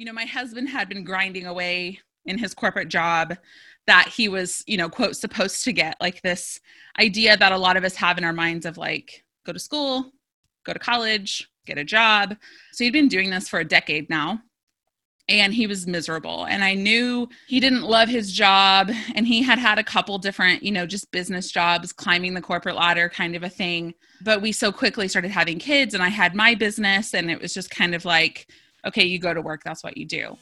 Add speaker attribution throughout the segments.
Speaker 1: you know, my husband had been grinding away in his corporate job that he was, you know, quote, supposed to get like this idea that a lot of us have in our minds of like, go to school, go to college, get a job. So he'd been doing this for a decade now and he was miserable and i knew he didn't love his job and he had had a couple different you know just business jobs climbing the corporate ladder kind of a thing but we so quickly started having kids and i had my business and it was just kind of like okay you go to work that's what you do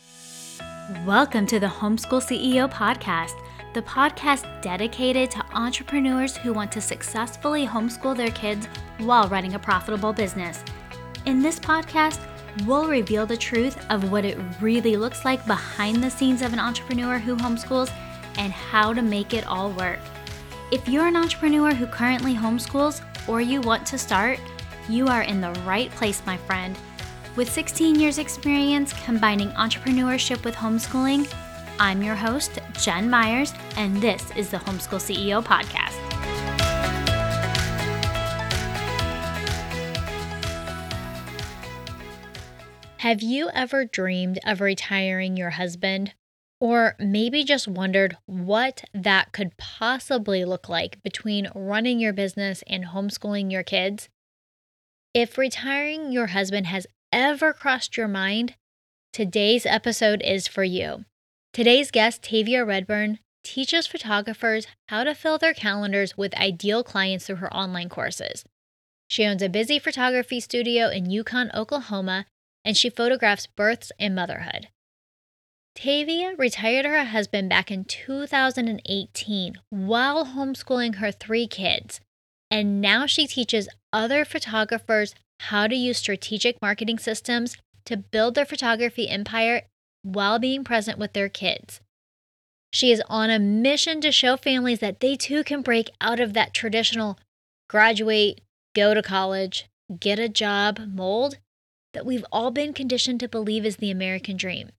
Speaker 2: welcome to the homeschool ceo podcast the podcast dedicated to entrepreneurs who want to successfully homeschool their kids while running a profitable business in this podcast we'll reveal the truth of what it really looks like behind the scenes of an entrepreneur who homeschools and how to make it all work. If you're an entrepreneur who currently homeschools or you want to start, you are in the right place, my friend. With 16 years' experience combining entrepreneurship with homeschooling, I'm your host, Jen Myers, and this is the Homeschool CEO Podcast. Have you ever dreamed of retiring your husband? Or maybe just wondered what that could possibly look like between running your business and homeschooling your kids? If retiring your husband has ever crossed your mind, today's episode is for you. Today's guest, Tavia Redburn, teaches photographers how to fill their calendars with ideal clients through her online courses. She owns a busy photography studio in Yukon, Oklahoma, and she photographs births and motherhood. Tavia retired her husband back in 2018 while homeschooling her three kids, and now she teaches other photographers how to use strategic marketing systems to build their photography empire while being present with their kids. She is on a mission to show families that they too can break out of that traditional graduate, go to college, get a job mold that we've all been conditioned to believe is the American dream.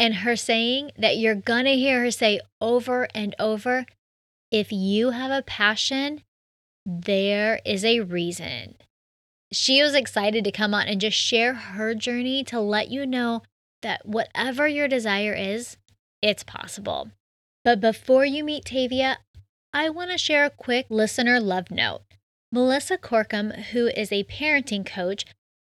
Speaker 2: And her saying that you're gonna hear her say over and over if you have a passion, there is a reason. She was excited to come on and just share her journey to let you know that whatever your desire is, it's possible. But before you meet Tavia, I want to share a quick listener love note. Melissa Corkum, who is a parenting coach,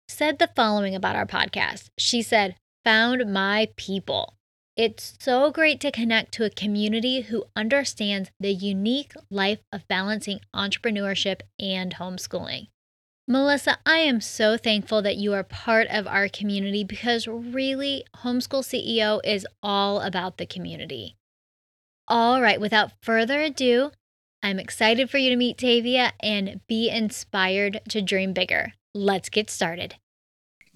Speaker 2: said the following about our podcast. She said, Found my people. It's so great to connect to a community who understands the unique life of balancing entrepreneurship and homeschooling. Melissa, I am so thankful that you are part of our community because really, Homeschool CEO is all about the community. All right, without further ado, I'm excited for you to meet Tavia and be inspired to dream bigger. Let's get started.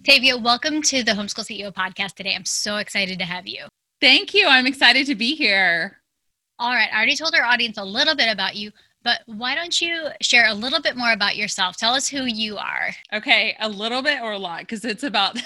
Speaker 2: Tavia, welcome to the Homeschool CEO podcast today. I'm so excited to have you.
Speaker 1: Thank you. I'm excited to be here.
Speaker 2: All right. I already told our audience a little bit about you, but why don't you share a little bit more about yourself? Tell us who you are.
Speaker 1: Okay. A little bit or a lot because it's about.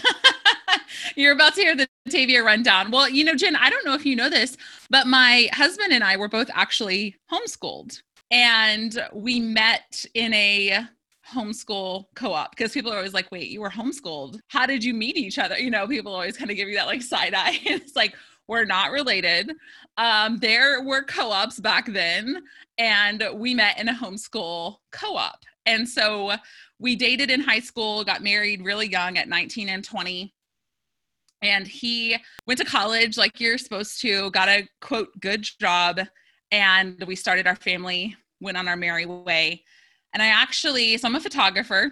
Speaker 1: You're about to hear the Tavia rundown. Well, you know, Jen, I don't know if you know this, but my husband and I were both actually homeschooled. And we met in a homeschool co-op because people are always like wait you were homeschooled how did you meet each other you know people always kind of give you that like side eye it's like we're not related um, there were co-ops back then and we met in a homeschool co-op and so we dated in high school got married really young at 19 and 20 and he went to college like you're supposed to got a quote good job and we started our family went on our merry way and I actually, so I'm a photographer.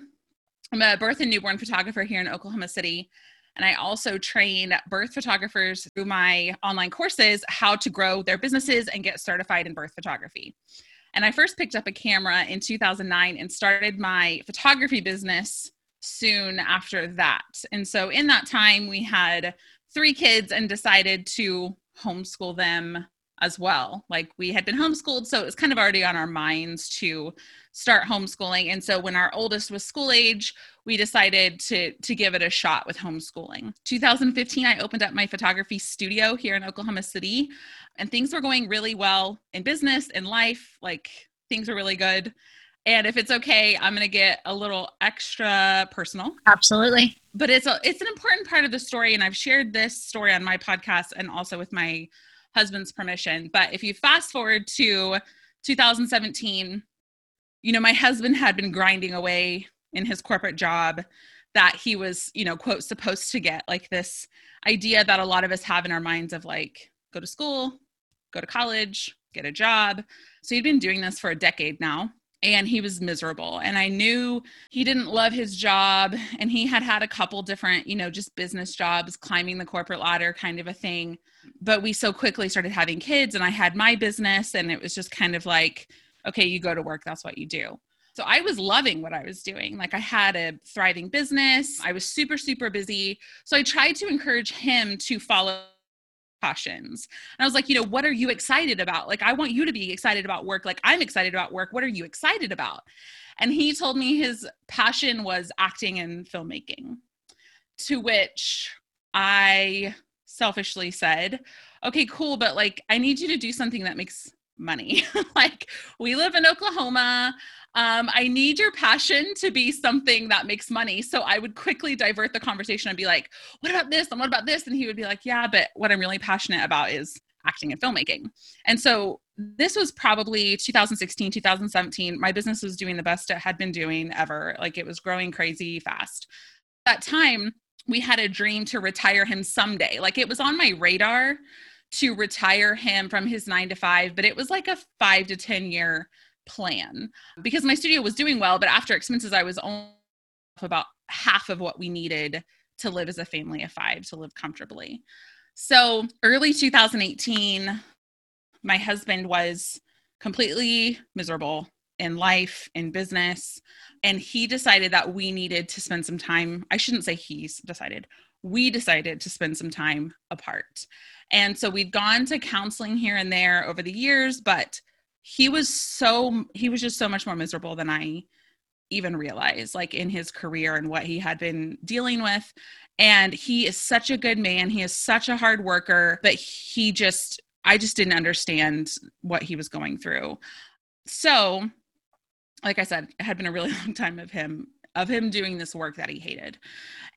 Speaker 1: I'm a birth and newborn photographer here in Oklahoma City. And I also train birth photographers through my online courses how to grow their businesses and get certified in birth photography. And I first picked up a camera in 2009 and started my photography business soon after that. And so in that time, we had three kids and decided to homeschool them as well. Like we had been homeschooled, so it was kind of already on our minds to start homeschooling. And so when our oldest was school age, we decided to to give it a shot with homeschooling. 2015 I opened up my photography studio here in Oklahoma City and things were going really well in business in life, like things were really good. And if it's okay, I'm going to get a little extra personal.
Speaker 3: Absolutely.
Speaker 1: But it's a, it's an important part of the story and I've shared this story on my podcast and also with my husband's permission. But if you fast forward to 2017, you know, my husband had been grinding away in his corporate job that he was, you know, quote, supposed to get like this idea that a lot of us have in our minds of like, go to school, go to college, get a job. So he'd been doing this for a decade now and he was miserable and i knew he didn't love his job and he had had a couple different you know just business jobs climbing the corporate ladder kind of a thing but we so quickly started having kids and i had my business and it was just kind of like okay you go to work that's what you do so I was loving what I was doing. Like I had a thriving business. I was super, super busy. So I tried to encourage him to follow passions. And I was like, you know, what are you excited about? Like, I want you to be excited about work. Like, I'm excited about work. What are you excited about? And he told me his passion was acting and filmmaking, to which I selfishly said, okay, cool, but like, I need you to do something that makes money. like, we live in Oklahoma um, I need your passion to be something that makes money. So I would quickly divert the conversation and be like, what about this? And what about this? And he would be like, yeah, but what I'm really passionate about is acting and filmmaking. And so this was probably 2016, 2017. My business was doing the best it had been doing ever. Like it was growing crazy fast. At that time, we had a dream to retire him someday. Like it was on my radar to retire him from his nine to five, but it was like a five to 10 year plan because my studio was doing well, but after expenses, I was only about half of what we needed to live as a family of five to live comfortably. So early 2018, my husband was completely miserable in life, in business, and he decided that we needed to spend some time. I shouldn't say he's decided. We decided to spend some time apart. And so we'd gone to counseling here and there over the years, but he was so he was just so much more miserable than I even realized like in his career and what he had been dealing with. And he is such a good man. He is such a hard worker but he just I just didn't understand what he was going through. So like I said it had been a really long time of him of him doing this work that he hated.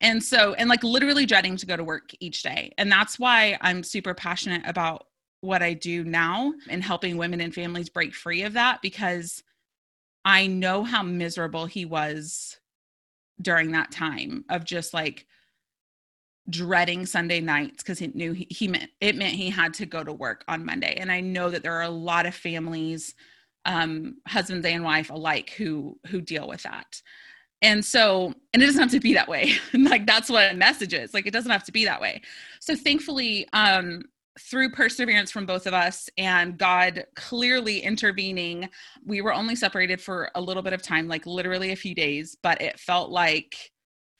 Speaker 1: And so, and like literally dreading to go to work each day. And that's why I'm super passionate about what I do now and helping women and families break free of that because I know how miserable he was during that time of just like dreading Sunday nights because he knew he, he, meant it meant he had to go to work on Monday. And I know that there are a lot of families, um, husbands and wife alike, who who deal with that. And so, and it doesn't have to be that way. like that's what a message is. Like it doesn't have to be that way. So thankfully, um, through perseverance from both of us and God clearly intervening, we were only separated for a little bit of time, like literally a few days, but it felt like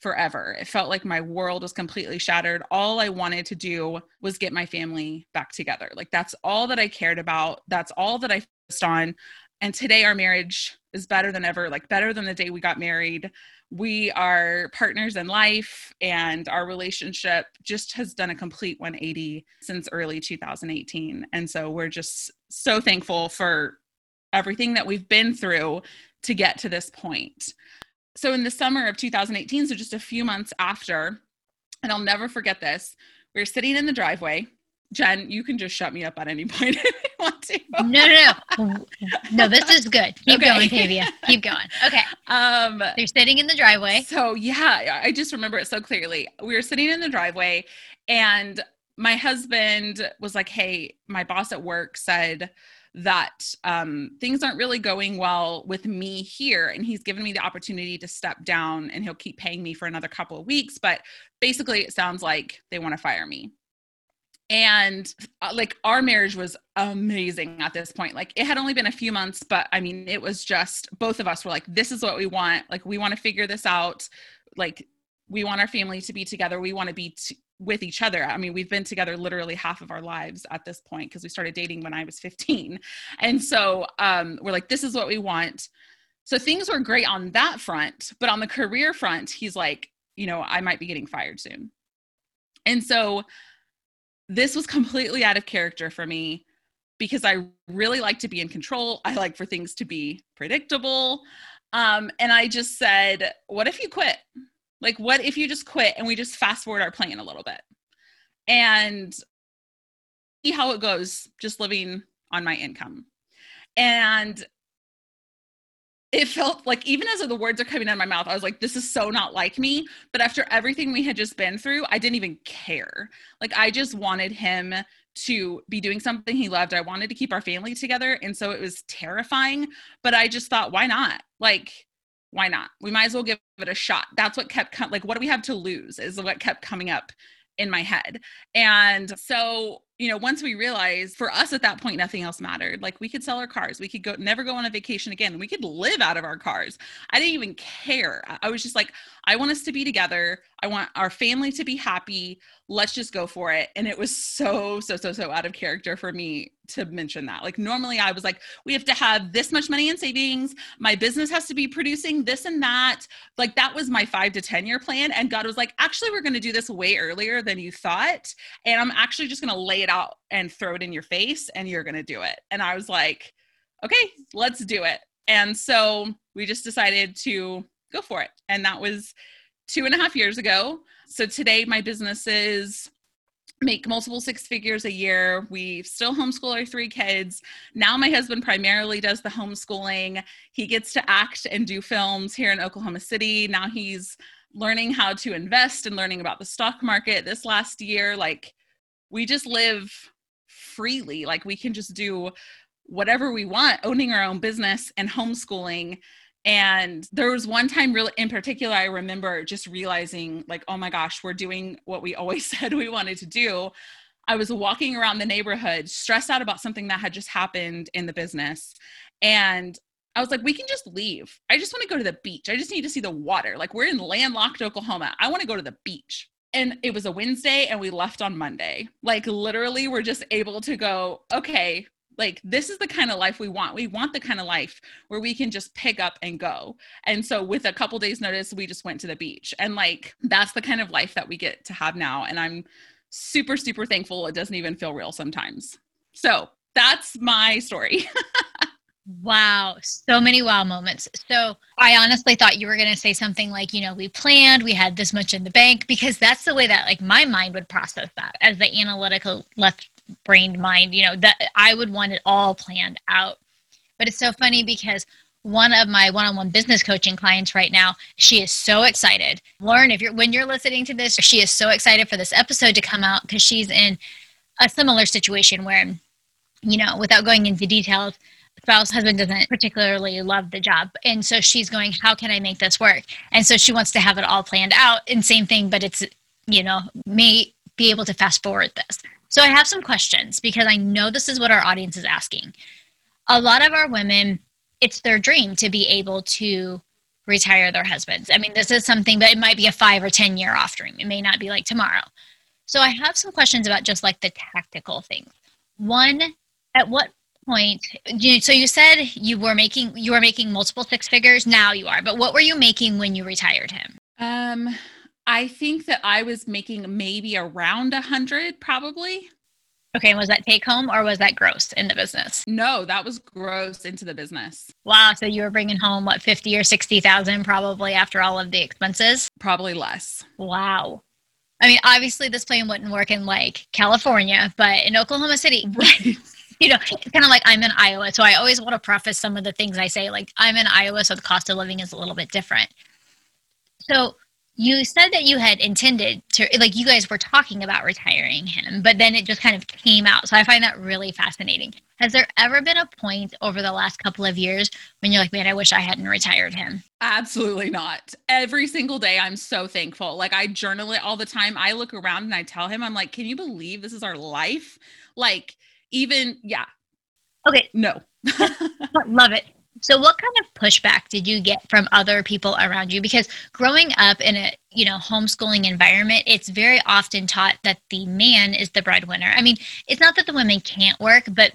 Speaker 1: forever. It felt like my world was completely shattered. All I wanted to do was get my family back together. Like that's all that I cared about. That's all that I focused on. And today our marriage is better than ever, like better than the day we got married. We are partners in life and our relationship just has done a complete 180 since early 2018 and so we're just so thankful for everything that we've been through to get to this point. So in the summer of 2018 so just a few months after and i'll never forget this we were sitting in the driveway Jen, you can just shut me up at any point if you want to.
Speaker 3: no, no, no. No, this is good. Keep okay. going, Tavia. Keep going. Okay. Um, they're sitting in the driveway.
Speaker 1: So yeah, I just remember it so clearly. We were sitting in the driveway and my husband was like, Hey, my boss at work said that um, things aren't really going well with me here. And he's given me the opportunity to step down and he'll keep paying me for another couple of weeks. But basically, it sounds like they want to fire me and uh, like our marriage was amazing at this point. Like it had only been a few months but i mean it was just both of us were like this is what we want. Like we want to figure this out. Like we want our family to be together. We want to be t- with each other. I mean we've been together literally half of our lives at this point because we started dating when i was 15 and so um, we're like this is what we want. So things were great on that front but on the career front he's like you know i might be getting fired soon. And so this was completely out of character for me because I really like to be in control. I like for things to be predictable. Um, and I just said, what if you quit? Like, what if you just quit and we just fast forward our plan a little bit and see how it goes just living on my income? And it felt like even as the words are coming out of my mouth, I was like, this is so not like me. But after everything we had just been through, I didn't even care. Like I just wanted him to be doing something he loved. I wanted to keep our family together. And so it was terrifying. But I just thought, why not? Like, why not? We might as well give it a shot. That's what kept like, what do we have to lose? Is what kept coming up in my head. And so you know, once we realized for us at that point, nothing else mattered. Like we could sell our cars, we could go, never go on a vacation again. We could live out of our cars. I didn't even care. I was just like, I want us to be together. I want our family to be happy. Let's just go for it. And it was so, so, so, so out of character for me to mention that. Like normally I was like, we have to have this much money in savings. My business has to be producing this and that. Like that was my five to 10 year plan. And God was like, actually, we're going to do this way earlier than you thought. And I'm actually just going to lay it out and throw it in your face and you're going to do it. And I was like, okay, let's do it. And so we just decided to go for it. And that was two and a half years ago. So today my businesses make multiple six figures a year. We still homeschool our three kids. Now my husband primarily does the homeschooling. He gets to act and do films here in Oklahoma City. Now he's learning how to invest and learning about the stock market this last year. Like we just live freely. Like we can just do whatever we want, owning our own business and homeschooling. And there was one time really in particular, I remember just realizing like, oh my gosh, we're doing what we always said we wanted to do. I was walking around the neighborhood, stressed out about something that had just happened in the business. And I was like, we can just leave. I just want to go to the beach. I just need to see the water. Like, we're in landlocked Oklahoma. I want to go to the beach and it was a Wednesday and we left on Monday. Like literally we're just able to go, okay, like this is the kind of life we want. We want the kind of life where we can just pick up and go. And so with a couple days notice, we just went to the beach. And like that's the kind of life that we get to have now and I'm super super thankful it doesn't even feel real sometimes. So, that's my story.
Speaker 3: Wow, so many wow moments. So I honestly thought you were going to say something like, you know, we planned, we had this much in the bank, because that's the way that like my mind would process that as the analytical left brained mind, you know, that I would want it all planned out. But it's so funny because one of my one-on-one business coaching clients right now she is so excited lauren if you're when you're listening to this she is so excited for this episode to come out because she's in a similar situation where you know without going into details spouse husband doesn't particularly love the job. And so she's going how can i make this work? And so she wants to have it all planned out. And same thing but it's you know may be able to fast forward this. So i have some questions because i know this is what our audience is asking. A lot of our women it's their dream to be able to retire their husbands. I mean this is something but it might be a five or ten year off dream. It may not be like tomorrow. So i have some questions about just like the tactical things. One at what point so you said you were making you were making multiple six figures. Now you are. But what were you making when you retired him?
Speaker 1: Um i think that i was making maybe around a hundred probably.
Speaker 3: Okay was that take home or was that gross in the business?
Speaker 1: No that was gross into the business.
Speaker 3: Wow so you were bringing home what 50 or 60,000 probably after all of the expenses?
Speaker 1: Probably less.
Speaker 3: Wow. I mean, obviously, this plan wouldn't work in like California, but in Oklahoma City, right you know, it's kind of like I'm in Iowa. So I always want to preface some of the things I say, like I'm in Iowa, so the cost of living is a little bit different. So you said that you had intended to, like, you guys were talking about retiring him, but then it just kind of came out. So I find that really fascinating. Has there ever been a point over the last couple of years when you're like, man, I wish I hadn't retired him?
Speaker 1: Absolutely not. Every single day, I'm so thankful. Like, I journal it all the time. I look around and I tell him, I'm like, can you believe this is our life? Like, even yeah.
Speaker 3: Okay.
Speaker 1: No.
Speaker 3: Love it. So what kind of pushback did you get from other people around you? Because growing up in a you know homeschooling environment it's very often taught that the man is the breadwinner. I mean it's not that the women can't work but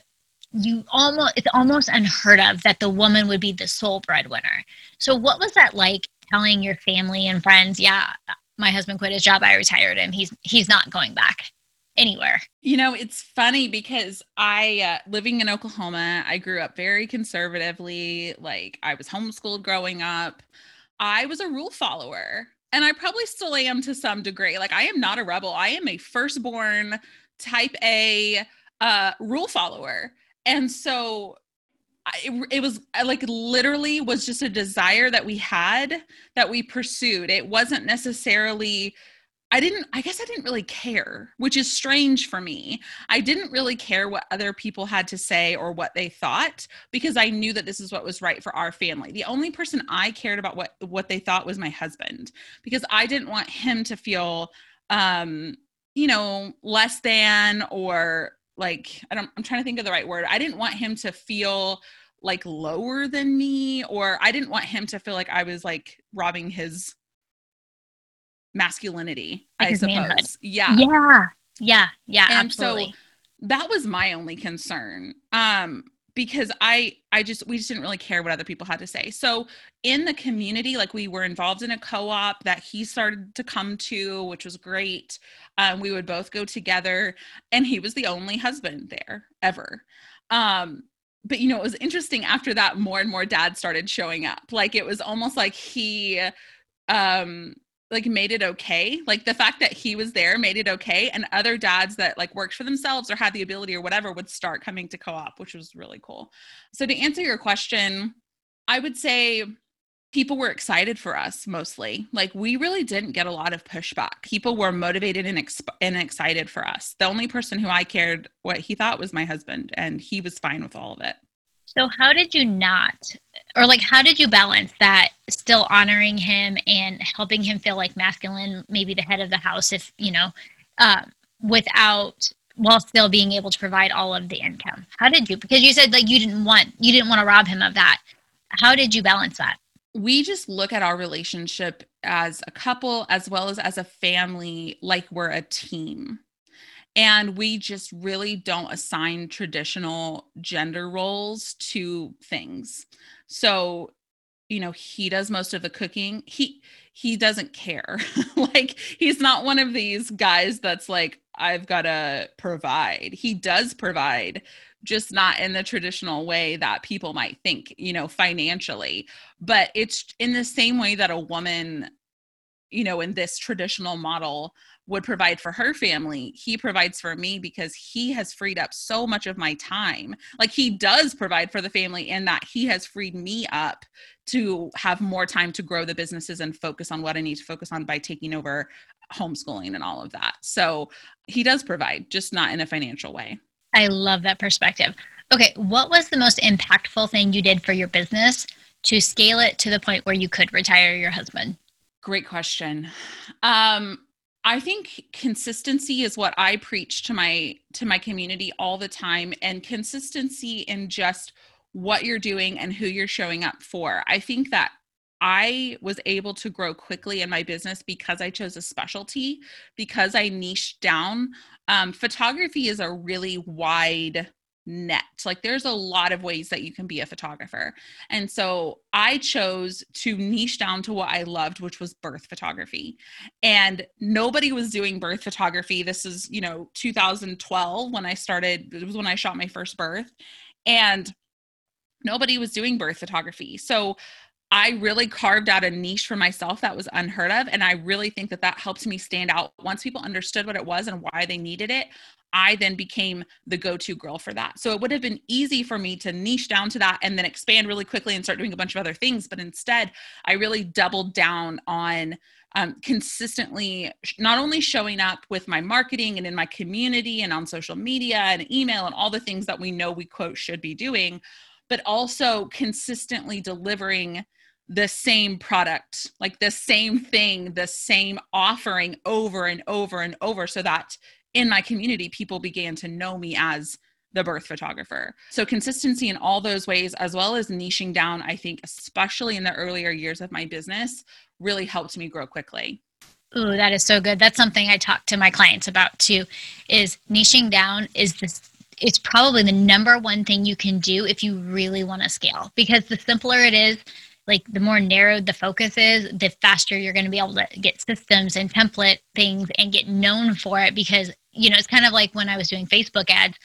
Speaker 3: you almost it's almost unheard of that the woman would be the sole breadwinner. So what was that like telling your family and friends yeah my husband quit his job i retired him. He's he's not going back anywhere.
Speaker 1: You know, it's funny because I, uh, living in Oklahoma, I grew up very conservatively. Like I was homeschooled growing up. I was a rule follower and I probably still am to some degree. Like I am not a rebel. I am a firstborn type A uh, rule follower. And so it, it was like literally was just a desire that we had that we pursued. It wasn't necessarily I didn't, I guess I didn't really care, which is strange for me. I didn't really care what other people had to say or what they thought because I knew that this is what was right for our family. The only person I cared about what what they thought was my husband because I didn't want him to feel um you know, less than or like I don't I'm trying to think of the right word. I didn't want him to feel like lower than me or I didn't want him to feel like I was like robbing his masculinity, like I suppose. Manhood. Yeah.
Speaker 3: Yeah. Yeah. Yeah.
Speaker 1: And
Speaker 3: absolutely.
Speaker 1: so that was my only concern. Um, because I I just we just didn't really care what other people had to say. So in the community, like we were involved in a co-op that he started to come to, which was great. Um, we would both go together, and he was the only husband there ever. Um, but you know, it was interesting after that, more and more dads started showing up. Like it was almost like he um like made it okay. Like the fact that he was there made it okay and other dads that like worked for themselves or had the ability or whatever would start coming to co-op which was really cool. So to answer your question i would say people were excited for us mostly. Like we really didn't get a lot of pushback. People were motivated and, exp- and excited for us. The only person who i cared what he thought was my husband and he was fine with all of it
Speaker 3: so how did you not or like how did you balance that still honoring him and helping him feel like masculine, maybe the head of the house if, you know, uh, without while still being able to provide all of the income? How did you because you said like you didn't want you didn't want to rob him of that. How did you balance that?
Speaker 1: we just look at our relationship as a couple as well as as a family like we're a team and we just really don't assign traditional gender roles to things. So you know he does most of the cooking. He he doesn't care. Like he's not one of these guys that's like i've got to provide. He does provide just not in the traditional way that people might think you know financially. But it's in the same way that a woman you know in this traditional model would provide for her family he provides for me because he has freed up so much of my time. Like he does provide for the family in that he has freed me up to have more time to grow the businesses and focus on what i need to focus on by taking over homeschooling and all of that. So he does provide just not in a financial way.
Speaker 3: I love that perspective. Okay what was the most impactful thing you did for your business to scale it to the point where you could retire your husband?
Speaker 1: Great question. Um I think consistency is what I preach to my to my community all the time and consistency in just what you're doing and who you're showing up for. I think that I was able to grow quickly in my business because I chose a specialty, because I niched down. Um, photography is a really wide net. Like there's a lot of ways that you can be a photographer. And so I chose to niche down to what I loved, which was birth photography. And nobody was doing birth photography. This is, you know, 2012 when I started, it was when I shot my first birth. And nobody was doing birth photography. So I really carved out a niche for myself that was unheard of. And I really think that that helped me stand out. Once people understood what it was and why they needed it, I then became the go to girl for that. So it would have been easy for me to niche down to that and then expand really quickly and start doing a bunch of other things. But instead, I really doubled down on um, consistently not only showing up with my marketing and in my community and on social media and email and all the things that we know we quote should be doing, but also consistently delivering the same product, like the same thing, the same offering over and over and over so that in my community, people began to know me as the birth photographer. So consistency in all those ways, as well as niching down, I think, especially in the earlier years of my business, really helped me grow quickly.
Speaker 3: Ooh, that is so good. That's something I talk to my clients about too. Is niching down is this it's probably the number one thing you can do if you really want to scale because the simpler it is like the more narrowed the focus is, the faster you're going to be able to get systems and template things and get known for it because you know, it's kind of like when I was doing Facebook ads,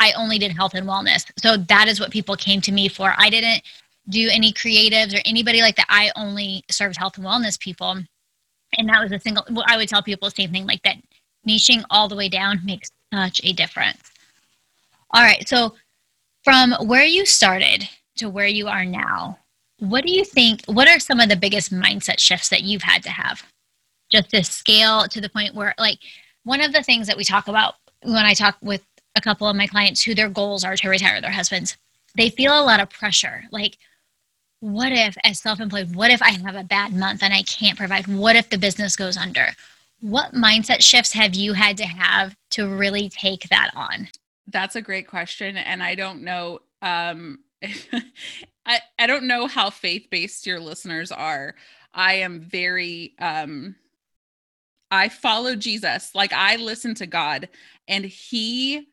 Speaker 3: I only did health and wellness. So that is what people came to me for. I didn't do any creatives or anybody like that. I only served health and wellness people. And that was a single, well, I would tell people the same thing like that niching all the way down makes such a difference. All right. So from where you started to where you are now, what do you think? What are some of the biggest mindset shifts that you've had to have just to scale to the point where, like, one of the things that we talk about when I talk with a couple of my clients who their goals are to retire their husbands, they feel a lot of pressure. Like, what if, as self employed, what if I have a bad month and I can't provide? What if the business goes under? What mindset shifts have you had to have to really take that on?
Speaker 1: That's a great question. And I don't know. Um, I, I don't know how faith based your listeners are. I am very, um, I follow Jesus. Like I listen to God and he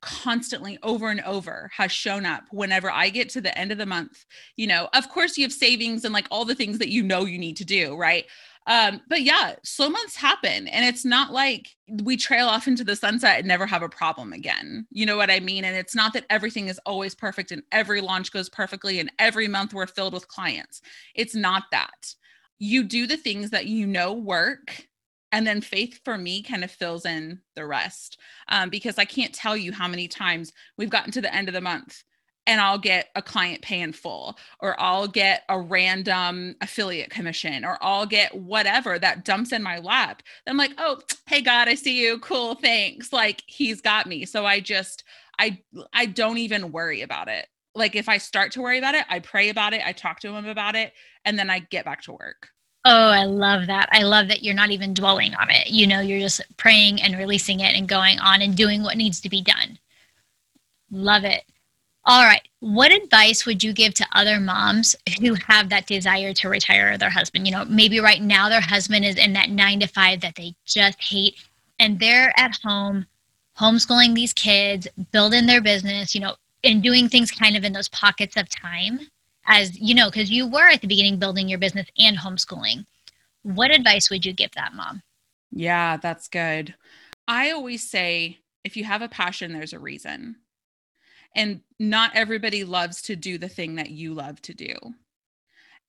Speaker 1: constantly over and over has shown up whenever I get to the end of the month. You know, of course, you have savings and like all the things that you know you need to do, right? Um, but yeah, slow months happen. And it's not like we trail off into the sunset and never have a problem again. You know what I mean? And it's not that everything is always perfect and every launch goes perfectly and every month we're filled with clients. It's not that. You do the things that you know work and then faith for me kind of fills in the rest um, because i can't tell you how many times we've gotten to the end of the month and i'll get a client pay in full or i'll get a random affiliate commission or i'll get whatever that dumps in my lap i'm like oh hey god i see you cool thanks like he's got me so i just i i don't even worry about it like if i start to worry about it i pray about it i talk to him about it and then i get back to work
Speaker 3: Oh, I love that. I love that you're not even dwelling on it. You know, you're just praying and releasing it and going on and doing what needs to be done. Love it. All right. What advice would you give to other moms who have that desire to retire their husband? You know, maybe right now their husband is in that nine to five that they just hate, and they're at home homeschooling these kids, building their business, you know, and doing things kind of in those pockets of time as you know, because you were at the beginning building your business and homeschooling. What advice would you give that mom?
Speaker 1: Yeah, that's good. I always say if you have a passion, there's a reason. And not everybody loves to do the thing that you love to do.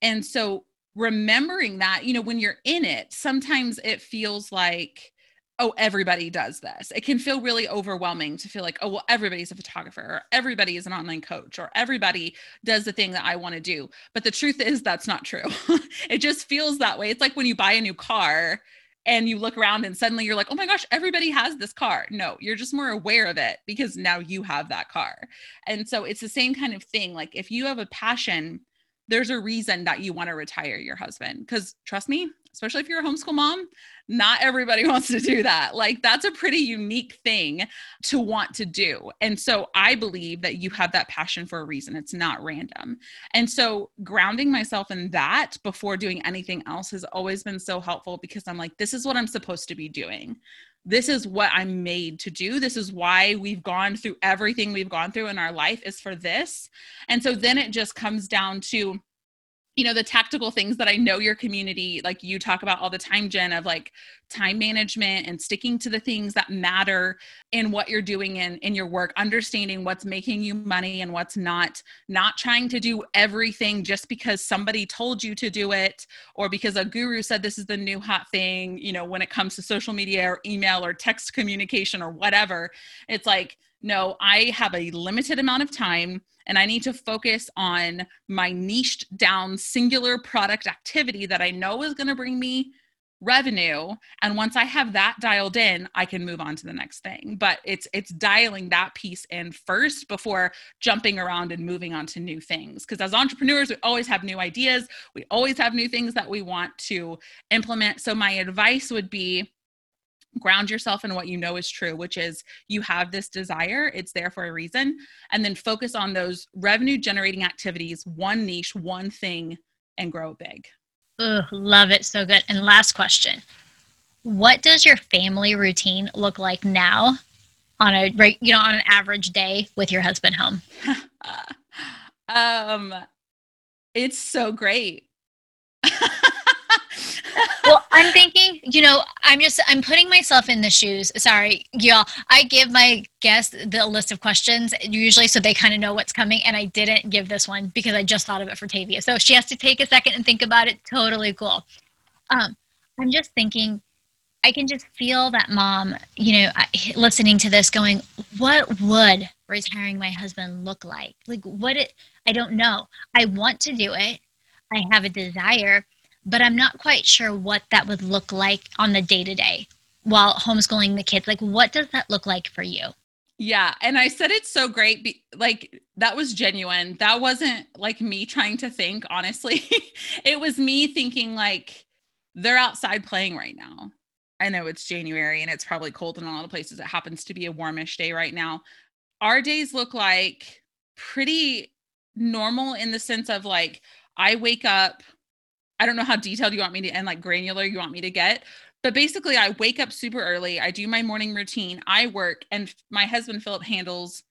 Speaker 1: And so remembering that, you know, when you're in it, sometimes it feels like, oh, everybody does this. It can feel really overwhelming to feel like, oh, well, everybody's a photographer, or everybody is an online coach, or everybody does the thing that I want to do. But the truth is, that's not true. it just feels that way. It's like when you buy a new car and you look around and suddenly you're like, oh my gosh, everybody has this car. No, you're just more aware of it because now you have that car. And so it's the same kind of thing. Like if you have a passion, there's a reason that you want to retire your husband. Because trust me, especially if you're a homeschool mom, not everybody wants to do that. Like that's a pretty unique thing to want to do. And so I believe that you have that passion for a reason. It's not random. And so grounding myself in that before doing anything else has always been so helpful because I'm like, this is what I'm supposed to be doing. This is what I'm made to do. This is why we've gone through everything we've gone through in our life is for this. And so then it just comes down to you know the tactical things that i know your community like you talk about all the time jen of like time management and sticking to the things that matter in what you're doing in in your work understanding what's making you money and what's not not trying to do everything just because somebody told you to do it or because a guru said this is the new hot thing you know when it comes to social media or email or text communication or whatever. It's like no i have a limited amount of time and I need to focus on my niched down singular product activity that I know is going to bring me revenue. And once i have that dialed in i can move on to the next thing. But it's it's dialing that piece in first before jumping around and moving on to new things. Because as entrepreneurs we always have new ideas. We always have new things that we want to implement. So my advice would be ground yourself in what you know is true, which is you have this desire, it's there for a reason, and then focus on those revenue generating activities, one niche, one thing, and grow big.
Speaker 3: Ooh, love it. So good. And last question What does your family routine look like now on a right, you know on an average day with your husband home?
Speaker 1: um it's so great.
Speaker 3: I'm thinking you know, I'm just I'm putting myself in the shoes. Sorry, y'all. I give my guests the list of questions usually so they kind of know what's coming, and I didn't give this one because I just thought of it for Tavia. So she has to take a second and think about it. Totally cool. Um, I'm just thinking. I can just feel that mom, you know, listening to this, going, "What would retiring my husband look like? Like, what it? I don't know. I want to do it. I have a desire." But I'm not quite sure what that would look like on the day to day while homeschooling the kids. Like, what does that look like for you?
Speaker 1: Yeah. And I said it's so great. Be- like, that was genuine. That wasn't like me trying to think, honestly. it was me thinking, like, they're outside playing right now. I know it's January and it's probably cold in a lot of places. It happens to be a warmish day right now. Our days look like pretty normal in the sense of like, I wake up, I don't know how detailed you want me to and like granular you want me to get. But basically, I wake up super early. I do my morning routine. I work, and my husband Philip handles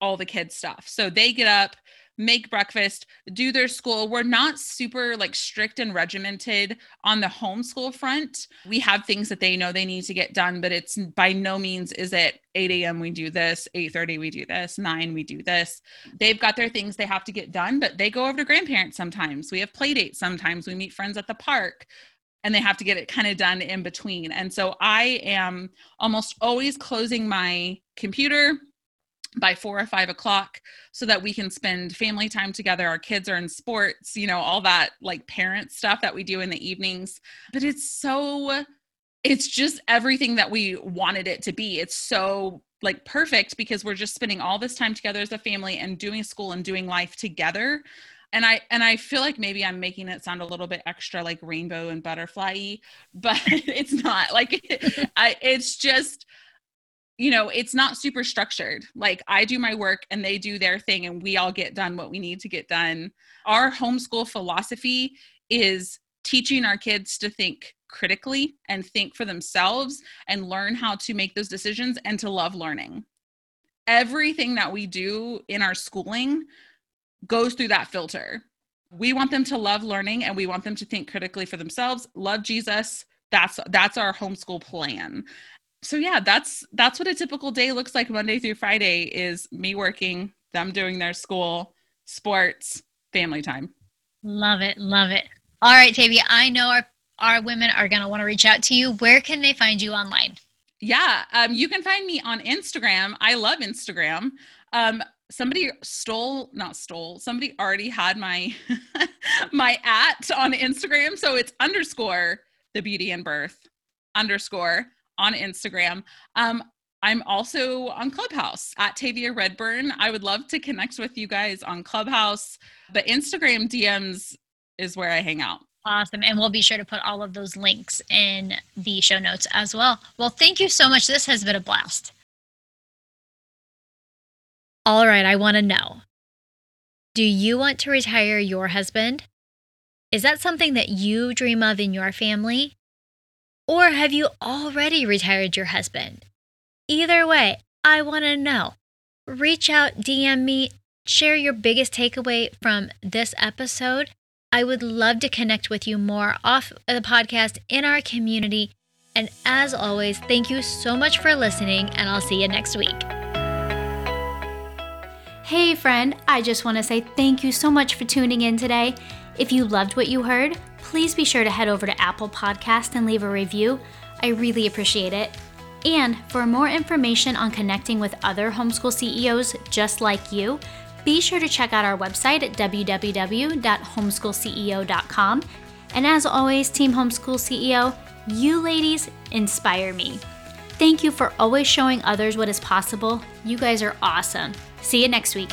Speaker 1: all the kids' stuff. So they get up, make breakfast, do their school. We're not super like strict and regimented on the homeschool front. We have things that they know they need to get done, but it's by no means is it 8 a.m. we do this, 8:30 we do this, 9 we do this. They've got their things they have to get done, but they go over to grandparents sometimes. We have play dates sometimes. We meet friends at the park and they have to get it kind of done in between. And so I am almost always closing my computer by four or five o'clock so that we can spend family time together our kids are in sports you know all that like parent stuff that we do in the evenings. But it's so it's just everything that we wanted it to be. It's so like perfect because we're just spending all this time together as a family and doing school and doing life together. And i and i feel like maybe i'm making it sound a little bit extra like rainbow and butterfly but it's not. Like I, it's just you know, it's not super structured. Like I do my work and they do their thing and we all get done what we need to get done. Our homeschool philosophy is teaching our kids to think critically and think for themselves and learn how to make those decisions and to love learning. Everything that we do in our schooling goes through that filter. We want them to love learning and we want them to think critically for themselves, love Jesus. That's that's our homeschool plan so yeah that's that's what a typical day looks like monday through friday is me working them doing their school sports family time.
Speaker 3: Love it love it. All right tavia i know our our women are going to want to reach out to you. Where can they find you online?
Speaker 1: Yeah um, you can find me on instagram. I love instagram. Um, somebody stole not stole somebody already had my my at on instagram. So it's underscore the beauty in birth underscore on Instagram. Um, I'm also on Clubhouse at Tavia Redburn. I would love to connect with you guys on Clubhouse, but Instagram DMs is where I hang out.
Speaker 3: Awesome. And we'll be sure to put all of those links in the show notes as well. Well, thank you so much. This has been a blast. All right, I want to know Do you want to retire your husband? Is that something that you dream of in your family? Or have you already retired your husband? Either way, I want to know. Reach out, DM me, share your biggest takeaway from this episode. I would love to connect with you more off the podcast in our community. And as always, thank you so much for listening, and I'll see you next week. Hey, friend, I just want to say thank you so much for tuning in today. If you loved what you heard, please be sure to head over to Apple Podcast and leave a review. I really appreciate it. And for more information on connecting with other homeschool CEOs just like you, be sure to check out our website at www.homeschoolceo.com. And as always, Team Homeschool CEO, you ladies inspire me. Thank you for always showing others what is possible. You guys are awesome. See you next week.